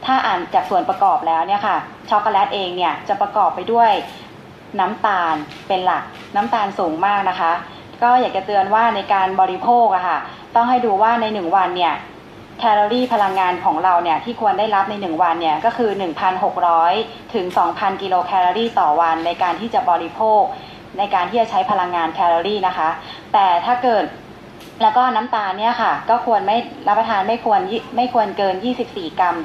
ถ้าอ่านจากส่วนประกอบแล้วเนี่ยค่ะช็อกโกแลตเองเนี่ยจะประกอบไปด้วยน้ำตาลเป็นหลักน้ำตาลสูงมากนะคะ ก็อยากจะเตือนว่าในการบริโภคอะค่ะต้องให้ดูว่าในหนึ่งวันเนี่ยแคลอรี่พลังงานของเราเนี่ยที่ควรได้รับใน 1 วันเนี่ยก็คือ 1,600 ถึง 2,000 กิโลแคลอรี่ต่อวันในการที่จะบริโภค ในการที่จะใช้พลังงานแคลอรี่นะคะ แต่ถ้าเกิดแล้วก็น้ำตาลเนี่ยค่ะ ก็ควรไม่รับประทานไม่ควรไม่ควรเกิน 24 กรัม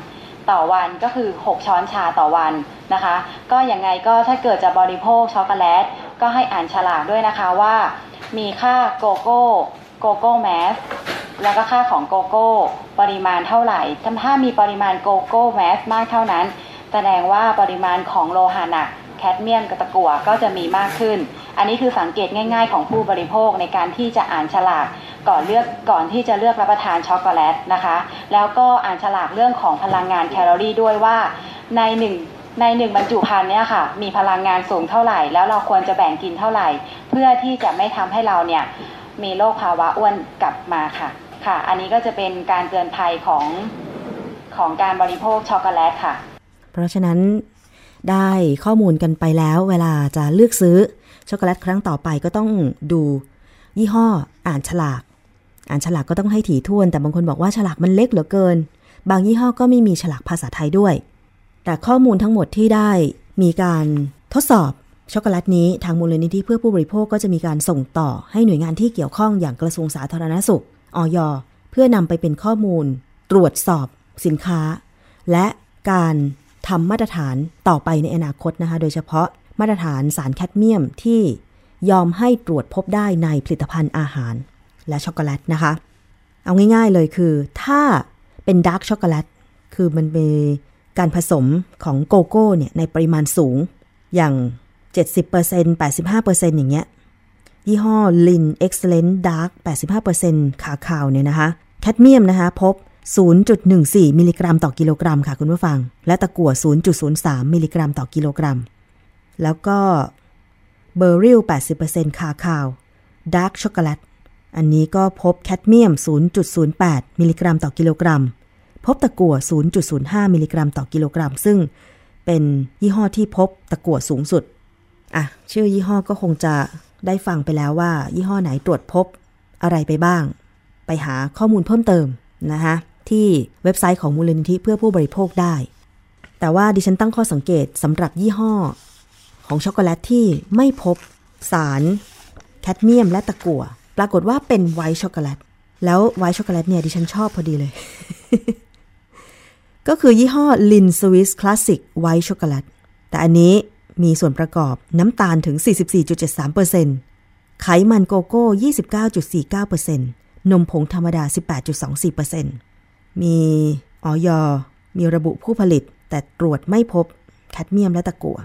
ต่อวันก็คือ 6 ช้อนชาต่อวันนะคะ ก็ยังไงก็ถ้าเกิดจะบริโภคช็อกโกแลต ก็ให้อ่านฉลากด้วยนะคะว่า มีค่าโกโก้โกโก้ mass แล้วก็ค่าของโกโก้ปริมาณเท่าไหร่ถ้ามีปริมาณโกโก้แมสมากเท่านั้น แสดงว่าปริมาณของโลหะหนักแคดเมียมกับตะกั่วก็จะมีมากขึ้น อันนี้คือสังเกตง่ายๆ ของผู้บริโภคในการที่จะอ่านฉลากก่อนเลือกก่อนที่จะเลือกรับประทานช็อกโกแลตนะคะ แล้วก็อ่านฉลากเรื่องของพลังงานแคลอรี่ด้วยว่าในหนึ่งในหนึ่งบรรจุภัณฑ์เนี่ยค่ะมีพลังงานสูงเท่าไหร่ แล้วเราควรจะแบ่งกินเท่าไหร่ เพื่อที่จะไม่ทำให้เราเนี่ยมีโรคภาวะอ้วนกลับมาค่ะค่ะ อันนี้ก็จะเป็นการเตือนภัยของของการบริโภคช็อกโกแลตค่ะ
เพราะฉะนั้นได้ข้อมูลกันไปแล้วเวลาจะเลือกซื้อ ช็อกโกแลตครั้งต่อไปก็ต้องดู ยี่ห้ออ่านฉลาก อ่านฉลากก็ต้องให้ถี่ถ้วน แต่บางคนบอกว่าฉลากมันเล็กเหลือเกิน บางยี่ห้อก็ไม่มีฉลากภาษาไทยด้วย แต่ข้อมูลทั้งหมดที่ได้มีการทดสอบช็อกโกแลตนี้ทางมูลนิธิเพื่อผู้บริโภคก็จะมีการส่งต่อให้หน่วยงานที่เกี่ยวข้องอย่างกระทรวงสาธารณสุขอย.เพื่อนำไปเป็นข้อมูล ตรวจสอบสินค้า และการทำมาตรฐานต่อไปในอนาคตนะคะ โดยเฉพาะ มาตรฐานสารแคดเมียมที่ยอมให้ตรวจพบได้ในผลิตภัณฑ์อาหาร และช็อกโกแลตนะคะ เอาง่ายๆเลยคือ ถ้าเป็น dark chocolateคือมันเป็นการผสมของโกโก้เนี่ยในปริมาณสูงอย่าง 70% 85%อย่างเงี้ย ยี่ห้อ Lin Excellent Dark 85%ขาขาวเนี่ยนะคะแคดเมียมนะคะ พบ 0.14 มิลลิกรัมต่อกิโลกรัมค่ะคุณผู้ฟัง และตะกั่ว0.03 มิลลิกรัมต่อกิโลกรัม แล้วก็ Beryl's 80% Cacao Dark Chocolate อันนี้ก็พบแคดเมียม 0.08 มิลลิกรัมต่อกิโลกรัม พบตะกั่ว 0.05 มิลลิกรัมต่อกิโลกรัม ซึ่งเป็นยี่ห้อที่พบตะกั่วสูงสุด อะ ชื่อยี่ห้อก็คงจะได้ฟังไปแล้วว่า ยี่ห้อไหนตรวจพบอะไรไปบ้าง ไปหาข้อมูลเพิ่มเติมนะคะที่เว็บไซต์ของมูลนิธิเพื่อผู้บริโภคได้ แต่ว่าดิฉันตั้งข้อสังเกตสำหรับยี่ห้อ ของช็อกโกแลตที่ไม่พบสารแคดเมียมและตะกั่วปรากฏว่าเป็น white chocolate แล้ว white chocolate เนี่ยดิฉันชอบพอดีเลย ก็คือยี่ห้อ Lindt Swiss Classic White Chocolate แต่อันนี้มีส่วนประกอบน้ำตาลถึง 44.73%ไขมันโกโก้ 29.49%นมผงธรรมดา 18.24%มีอย. มีระบุผู้ผลิตแต่ตรวจไม่พบแคดเมียมและตะกั่ว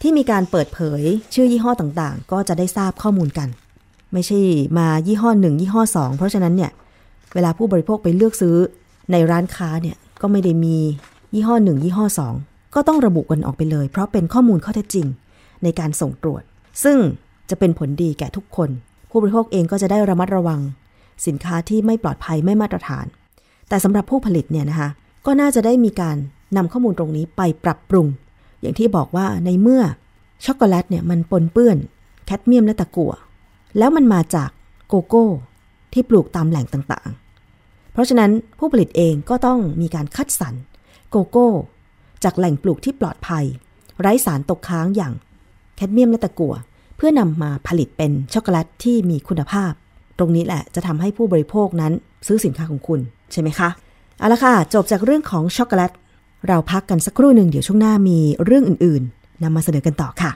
ที่มีการเปิดเผยชื่อยี่ห้อต่างๆ ก็จะได้ทราบข้อมูลกัน ไม่ใช่มายี่ห้อหนึ่งยี่ห้อสองเพราะฉะนั้นเนี่ยเวลาผู้บริโภคไปเลือกซื้อในร้านค้าเนี่ยก็ไม่ได้มียี่ห้อหนึ่งยี่ห้อสองก็ต้องระบุกันออกไปเลย เพราะเป็นข้อมูลข้อเท็จจริงในการส่งตรวจ ซึ่งจะเป็นผลดีแก่ทุกคน ผู้บริโภคเองก็จะได้ระมัดระวัง สินค้าที่ไม่ปลอดภัยไม่มาตรฐาน แต่สำหรับผู้ผลิตเนี่ยนะคะก็น่าจะได้มีการนำข้อมูลตรงนี้ไปปรับปรุง อย่างที่บอกว่าในเมื่อช็อกโกแลตเนี่ยมันปนเปื้อนแคดเมียมและตะกั่วแล้วมันมาจากโกโก้ที่ปลูกตามแหล่งต่างๆ เพราะฉะนั้นผู้ผลิตเองก็ต้องมีการคัดสรรโกโก้ จากแหล่งปลูกที่ปลอดภัย ไร้สารตกค้างอย่างแคดเมียมและตะกั่วเพื่
อนำมาผลิตเป็นช็อกโกแลตที่มีคุณภาพ ตรงนี้แหละจะทำให้ผู้บริโภคนั้นซื้อสินค้าของคุณ ใช่ไหมคะ เอาละค่ะ จบจากเรื่องของช็อกโกแลต เราพักกันสักครู่หนึ่งเดี๋ยวช่วงหน้ามีเรื่องอื่น ๆนำมาเสนอกันต่อค่ะ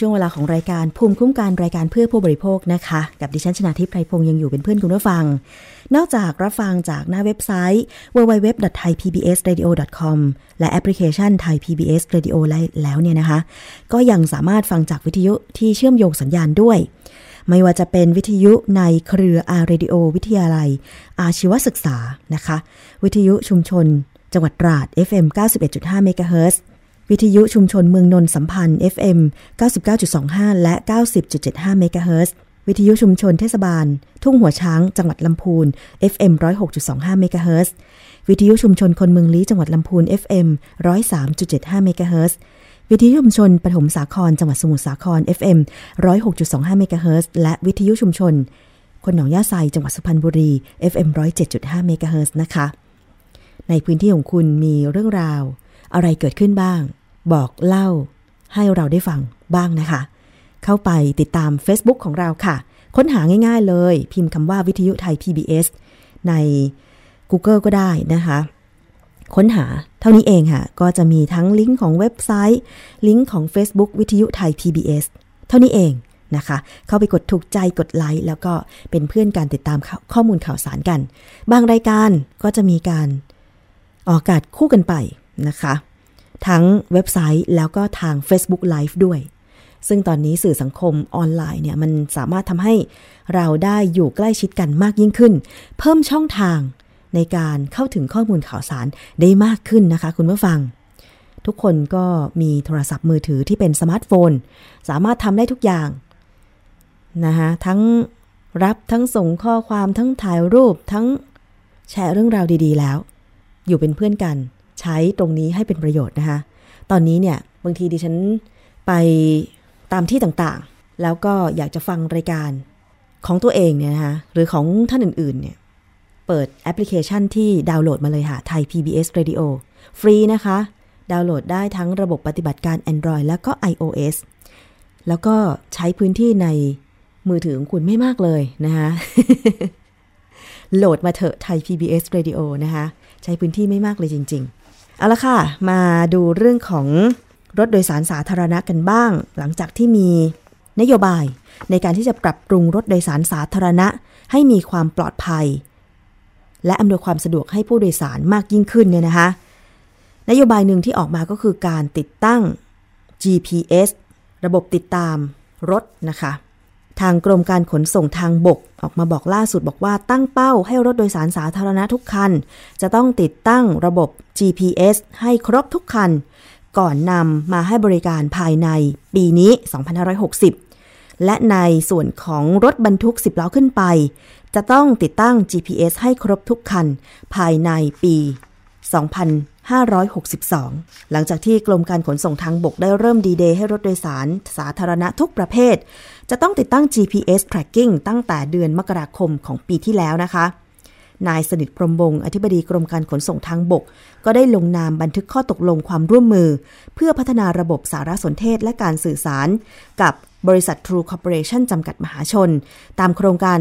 ช่วงเวลา
ของรายการภูมิคุ้มกันรายการเพื่อผู้บริโภคนะคะ กับดิฉันชนาทิพไพรพงศ์ยังอยู่เป็นเพื่อนคุณผู้ฟัง นอกจากรับฟังจากหน้าเว็บไซต์ www.thaipbsradio.com และแอปพลิเคชัน Thai PBS Radio แล้วเนี่ยนะคะ ก็ยังสามารถฟังจากวิทยุที่เชื่อมโยงสัญญาณด้วย ไม่ว่าจะเป็นวิทยุในเครือ R Radio วิทยาลัย อาชีวศึกษานะคะ วิทยุชุมชน จังหวัดตราด FM 91.5 MHz วิทยุชุมชนเมืองนนท์สัมพันธ์ FM 99.25 และ 90.75 เมกะเฮิรตซ์วิทยุชุมชนเทศบาล ทุ่งหัวช้าง จังหวัดลำพูน FM 106.25 เมกะเฮิรตซ์วิทยุชุมชนคนเมืองลี้จังหวัดลำพูน FM 103.75 เมกะเฮิรตซ์วิทยุชุมชนปฐมสาคร จังหวัดสมุทรสาคร FM 106.25 เมกะเฮิรตซ์และวิทยุชุมชน คนหนองหญ้าไซจังหวัดสุพรรณบุรี FM 107.5 เมกะเฮิรตซ์นะคะ ในพื้นที่ของคุณมีเรื่องราว อะไรเกิดขึ้นบ้าง บอกเล่าให้เราได้ฟังบ้างนะคะ เข้าไปติดตาม Facebook ของเราค่ะ ค้นหาง่ายๆเลย พิมพ์คำว่าวิทยุไทย PBS ใน Google ก็ได้นะคะ ค้นหาเท่านี้เองค่ะ ก็จะมีทั้งลิงก์ของเว็บไซต์ ลิงก์ของ Facebook วิทยุไทย PBS เท่านี้เองนะคะ เข้าไปกดถูกใจกดไลค์แล้วก็เป็นเพื่อนการติดตามข้อมูลข่าวสารกัน บางรายการก็จะมีการออกอากาศคู่กันไปนะคะ ทั้งเว็บไซต์แล้วก็ทาง Facebook Live ด้วย ซึ่งตอนนี้สื่อสังคมออนไลน์เนี่ยมันสามารถทำให้เราได้อยู่ใกล้ชิดกันมากยิ่งขึ้น เพิ่มช่องทางในการเข้าถึงข้อมูลข่าวสารได้มากขึ้นนะคะ คุณผู้ฟัง ทุกคนก็มีโทรศัพท์มือถือที่เป็นสมาร์ทโฟน สามารถทำได้ทุกอย่างนะคะทั้งรับทั้งส่งข้อความทั้งถ่ายรูปทั้งแชร์เรื่องราวดีๆแล้ว อยู่เป็นเพื่อนกัน ใช้ตรงนี้ให้เป็นประโยชน์นะคะ ตอนนี้เนี่ยบางทีดิฉันไปตามที่ต่างๆ แล้วก็อยากจะฟังรายการของตัวเองเนี่ยนะคะหรือของท่านอื่นๆเนี่ยเปิดแอปพลิเคชันที่ดาวน์โหลดมาเลยค่ะไทย PBS Radio ฟรีนะคะ ดาวน์โหลดได้ทั้งระบบปฏิบัติการ Android แล้วก็ iOS แล้วก็ใช้พื้นที่ในมือถือของคุณไม่มากเลยนะคะโหลดมาเถอะไทย PBS Radio นะคะ ใช้พื้นที่ไม่มากเลยจริง ๆ เอาละค่ะ มาดูเรื่องของรถโดยสารสาธารณะกันบ้าง หลังจากที่มีนโยบายในการที่จะปรับปรุงรถโดยสารสาธารณะ ให้มีความปลอดภัย และอำนวยความสะดวกให้ผู้โดยสารมากยิ่งขึ้นเนี่ยนะคะนโยบายหนึ่งที่ออกมาก็คือการติดตั้ง GPS ระบบติดตามรถนะคะ ทางกรมการขนส่งทางบก ออกมาบอกล่าสุดบอกว่าตั้งเป้าให้รถโดยสารสาธารณะทุกคัน จะต้องติดตั้งระบบ GPS ให้ครบทุกคัน ก่อนนำมาให้บริการภายในปีนี้ 2560 และในส่วนของรถบรรทุก 10 ล้อขึ้นไป จะต้องติดตั้ง GPS ให้ครบทุกคัน ภายในปี 2562 หลังจากที่กรมการขนส่งทางบกได้เริ่มดีเดย์ให้รถโดยสารสาธารณะทุกประเภท จะต้องติดตั้ง GPS tracking ตั้งแต่เดือนมกราคมของปีที่แล้วนะคะ นายสนิทพรมวงศ์อธิบดีกรมการขนส่งทางบก ก็ได้ลงนามบันทึกข้อตกลงความร่วมมือ เพื่อพัฒนาระบบสารสนเทศและการสื่อสาร กับบริษัท True Corporation จำกัดมหาชน ตามโครงการ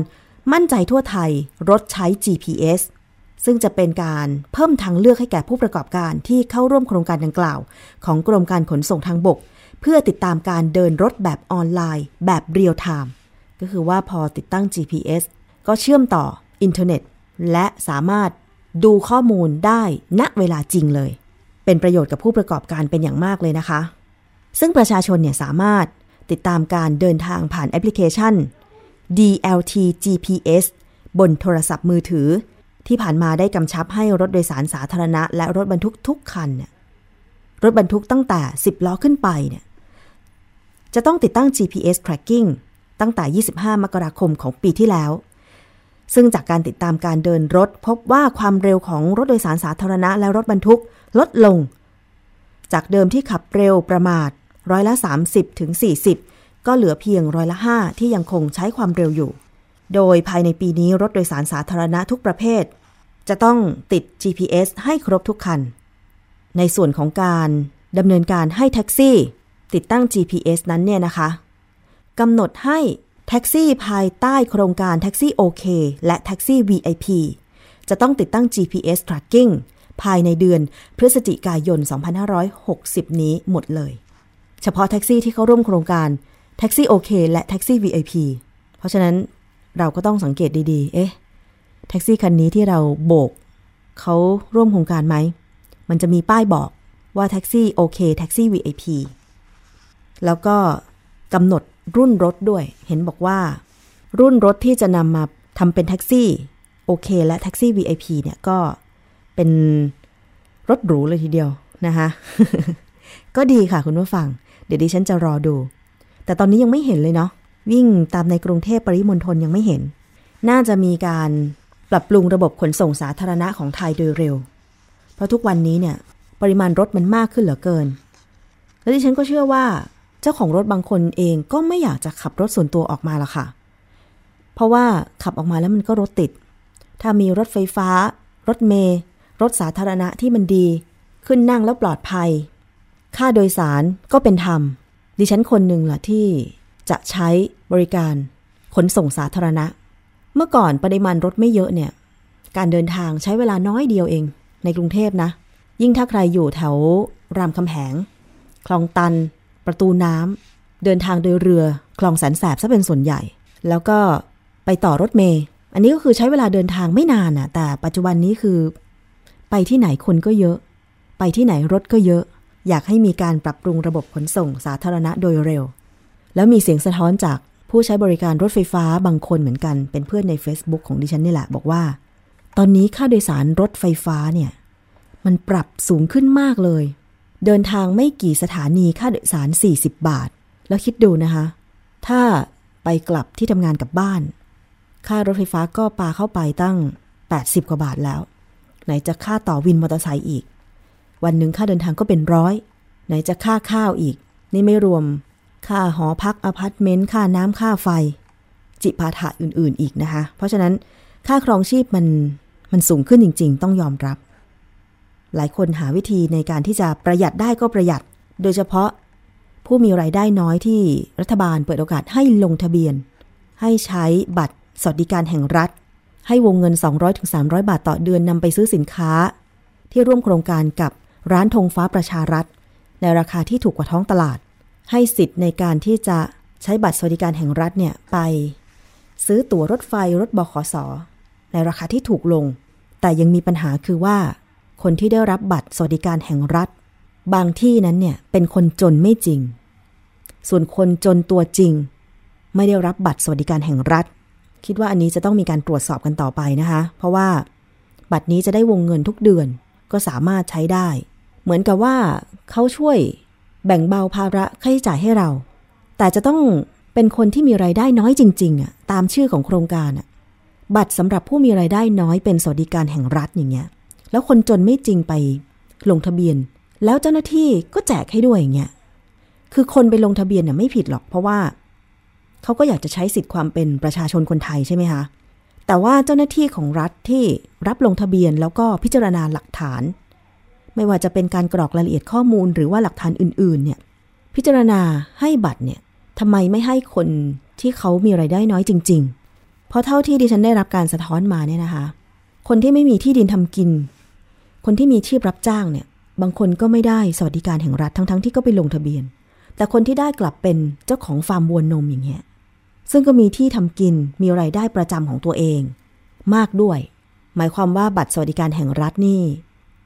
มั่นใจทั่วไทยรถใช้ GPS ซึ่งจะเป็นการเพิ่มทางเลือกให้แก่ผู้ประกอบการที่เข้าร่วมโครงการดังกล่าว ของกรมการขนส่งทางบก เพื่อติดตามการเดินรถแบบออนไลน์ แบบเรียลไทม์ก็คือว่าพอติดตั้ง GPS ก็เชื่อมต่ออินเทอร์เน็ต และสามารถดูข้อมูลได้ณเวลาจริงเลย เป็นประโยชน์กับผู้ประกอบการเป็นอย่างมากเลยนะคะ ซึ่งประชาชนเนี่ยสามารถติดตามการเดินทางผ่านแอปพลิเคชัน DLT GPS บนโทรศัพท์มือถือ ที่ผ่านมาได้กำชับให้รถโดยสารสาธารณะ และรถบรรทุกทุกคันเนี่ยรถบรรทุกตั้งแต่ 10 ล้อขึ้นไปเนี่ย จะต้องติดตั้ง GPS tracking ตั้งแต่ 25 มกราคมของปีที่แล้ว ซึ่งจากการติดตามการเดินรถ พบว่าความเร็วของรถโดยสารสาธารณะและรถบรรทุกลดลง จากเดิมที่ขับเร็วประมาทร้อยละ 30ถึง40 ก็เหลือเพียงร้อยละ 5 ที่ยังคงใช้ความเร็วอยู่ โดยภายในปีนี้รถโดยสารสาธารณะทุกประเภท จะต้องติด GPS ให้ครบทุกคัน ในส่วนของการดำเนินการให้แท็กซี่ ติดตั้ง GPS นั้นเนี่ยนะคะกำหนดให้แท็กซี่ภายใต้โครงการแท็กซี่โอเคและแท็กซี่ VIP จะต้องติดตั้ง GPS tracking ภายในเดือนพฤศจิกายน 2560 นี้หมดเลย เฉพาะแท็กซี่ที่เขาร่วมโครงการแท็กซี่โอเคและแท็กซี่ VIP เพราะฉะนั้นเราก็ต้องสังเกตดีๆ เอ๊ะ แท็กซี่คันนี้ที่เราโบก เขาร่วมโครงการไหม มันจะมีป้ายบอกว่าแท็กซี่โอเคแท็กซี่ VIP แล้วก็กำหนดรุ่นรถด้วย เห็นบอกว่า รุ่นรถที่จะนำมาทำเป็นแท็กซี่โอเคและแท็กซี่ VIP เนี่ยก็เป็นรถหรูเลยทีเดียวนะคะก็ดีค่ะคุณผู้ฟัง เดี๋ยวดิฉันจะรอดู แต่ตอนนี้ยังไม่เห็นเลยเนาะวิ่งตามในกรุงเทพปริมณฑลยังไม่เห็น น่าจะมีการปรับปรุงระบบขนส่งสาธารณะของไทยโดยเร็ว เพราะทุกวันนี้เนี่ย ปริมาณรถมันมากขึ้นเหลือเกิน และดิฉันก็เชื่อว่า เจ้าของรถบางคนเองก็ไม่อยากจะขับรถส่วนตัวออกมาละค่ะ เพราะว่าขับออกมาแล้วมันก็รถติด ถ้ามีรถไฟฟ้า รถเมล์รถสาธารณะที่มันดี ขึ้นนั่งแล้วปลอดภัย ค่าโดยสารก็เป็นธรรม ดิฉันคนหนึ่งล่ะที่จะใช้บริการขนส่งสาธารณะ เมื่อก่อนปริมาณรถไม่เยอะเนี่ย การเดินทางใช้เวลาน้อยเดียวเอง ในกรุงเทพนะ ยิ่งถ้าใครอยู่แถวรามคำแหง คลองตัน ประตูน้ำเดินทางโดยเรือคลองแสนแสบซะเป็นส่วนใหญ่ แล้วก็ไปต่อรถเมย์อันนี้ก็คือใช้เวลาเดินทางไม่นานน่ะแต่ปัจจุบันนี้คือ ไปที่ไหนคนก็เยอะ ไปที่ไหนรถก็เยอะ อยากให้มีการปรับปรุงระบบขนส่งสาธารณะโดยเร็ว แล้วมีเสียงสะท้อนจากผู้ใช้บริการรถไฟฟ้าบางคนเหมือนกัน เป็นเพื่อนใน Facebook ของดิฉันนี่แหละ บอกว่า ตอนนี้ค่าโดยสารรถไฟฟ้าเนี่ย มันปรับสูงขึ้นมากเลย เดินทางไม่กี่สถานีค่าโดยสาร 40 บาท แล้วคิดดูนะคะ ถ้าไปกลับที่ทำงานกับบ้าน ค่ารถไฟฟ้าก็ปาเข้าไปตั้ง 80 กว่าบาทแล้ว ไหนจะค่าต่อวินมอเตอร์ไซค์อีก วันหนึ่งค่าเดินทางก็เป็นร้อย ไหนจะค่าข้าวอีก นี่ไม่รวม ค่าหอพักอพาร์ตเมนต์ค่าน้ำค่าไฟ จิปาถะอื่นๆอีกนะคะ เพราะฉะนั้นค่าครองชีพมันมันสูงขึ้นจริง ๆ ต้องยอมรับ หลายคนหาวิธีในการที่จะประหยัดได้ก็ประหยัด โดยเฉพาะผู้มีรายได้น้อยที่รัฐบาลเปิดโอกาสให้ลงทะเบียน ให้ใช้บัตรสวัสดิการแห่งรัฐ ให้วงเงิน 200-300 บาทต่อเดือนนำไปซื้อสินค้า ที่ร่วมโครงการกับร้านธงฟ้าประชารัฐ ในราคาที่ถูกกว่าท้องตลาด ให้สิทธิ์ในการที่จะใช้บัตรสวัสดิการแห่งรัฐเนี่ยไป ซื้อตั๋วรถไฟรถบขสในราคาที่ถูกลง แต่ยังมีปัญหาคือว่า คนที่ได้รับบัตรสวัสดิการแห่งรัฐ บางที่นั้นเนี่ยเป็นคนจนไม่จริง ส่วนคนจนตัวจริง ไม่ได้รับบัตรสวัสดิการแห่งรัฐ คิดว่าอันนี้จะต้องมีการตรวจสอบกันต่อไปนะคะ เพราะว่า บัตรนี้จะได้วงเงินทุกเดือนก็สามารถใช้ได้ เหมือนกับว่าเขาช่วยแบ่งเบาภาระค่าใช้จ่ายให้เรา แต่จะต้องเป็นคนที่มีไรายได้น้อยจริงๆอะตามชื่อของโครงการอะบัตรสำหรับผู้มีไรายได้น้อยเป็นสวัสดิการแห่งรัฐอย่างเงี้ย แล้วคนจนไม่จริงไปลงทะเบียน แล้วเจ้าหน้าที่ก็แจกให้ด้วยอย่างเงี้ยคือคนไปลงทะเบียนเนี่ยไม่ผิดหรอก เพราะว่าเขาก็อยากจะใช้สิทธิ์ความเป็นประชาชนคนไทยใช่ไหมคะแต่ว่าเจ้าหน้าที่ของรัฐที่รับลงทะเบียนแล้วก็พิจารณาหลักฐาน ไม่ว่าจะเป็นการกรอกรายละเอียดข้อมูลหรือว่าหลักฐานอื่นๆเนี่ยพิจารณาให้บัตรเนี่ยทำไมไม่ให้คนที่เขามีไรายได้น้อยจริง ๆ เพราะเท่าที่ดิฉันได้รับการสะท้อนมาเนี่ยนะคะ คนที่ไม่มีที่ดินทำกิน คนที่มีชีพรับจ้างเนี่ย บางคนก็ไม่ได้สวัสดิการแห่งรัฐทั้งๆที่ก็ไปลงทะเบียน แต่คนที่ได้กลับเป็นเจ้าของฟาร์มวัวนมอย่างเงี้ย ซึ่งก็มีที่ทำกิน มีไรายได้ประจำของตัวเอง มากด้วย หมายความว่าบัตรสวัสดิการแห่งรัฐนี่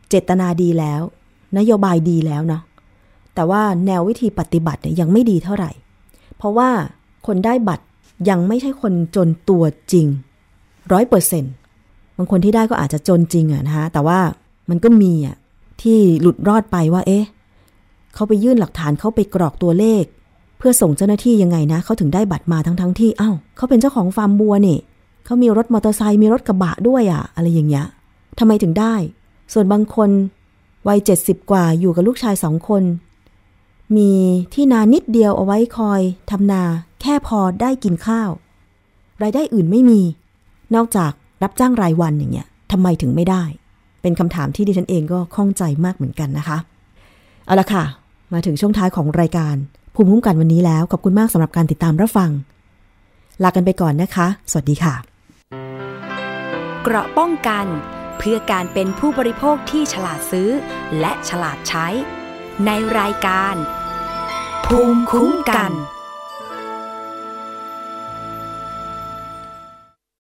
เจตนาดีแล้ว นโยบายดีแล้วเนาะ แต่ว่าแนววิธีปฏิบัติเนี่ยยังไม่ดีเท่าไหร่ เพราะว่าคนได้บัตรยังไม่ใช่คนจนตัวจริงร้อยเปอร์เซ็นต์บางคนที่ได้ก็อาจจะจนจริงอะนะคะแต่ว่า มันก็มีอะที่หลุดรอดไปว่า เอ๊ะเขาไปยื่นหลักฐานเขาไปกรอกตัวเลข เพื่อส่งเจ้าหน้าที่ยังไงนะเขาถึงได้บัตรมาทั้งทั้งที่อ้าวเขาเป็นเจ้าของฟาร์มบัวนี่เขามีรถมอเตอร์ไซค์มีรถกระบะด้วยอะอะไรอย่างเงี้ยทำไมถึงได้ ส่วนบางคนวัยเจ็ดสิบกว่าอยู่กับลูกชายสองคน มีที่นานิดเดียวเอาไว้คอยทำนาแค่พอได้กินข้าว รายได้อื่นไม่มี นอกจากรับจ้างรายวันอย่างเงี้ยทำไมถึงไม่ได้ เป็นคำถามที่ดิฉันเองก็ข้องใจมากเหมือนกันนะคะ เอาละค่ะ มาถึงช่วงท้ายของรายการ ภูมิคุ้มกันวันนี้แล้ว ขอบคุณมากสำหรับการติดตามรับฟัง ลากันไปก่อนนะคะ สวัสดีค่ะ
เกราะป้องกันเพื่อการเป็นผู้บริโภคที่ฉลาดซื้อ และฉลาดใช้ ในรายการ ภูมิคุ้มกัน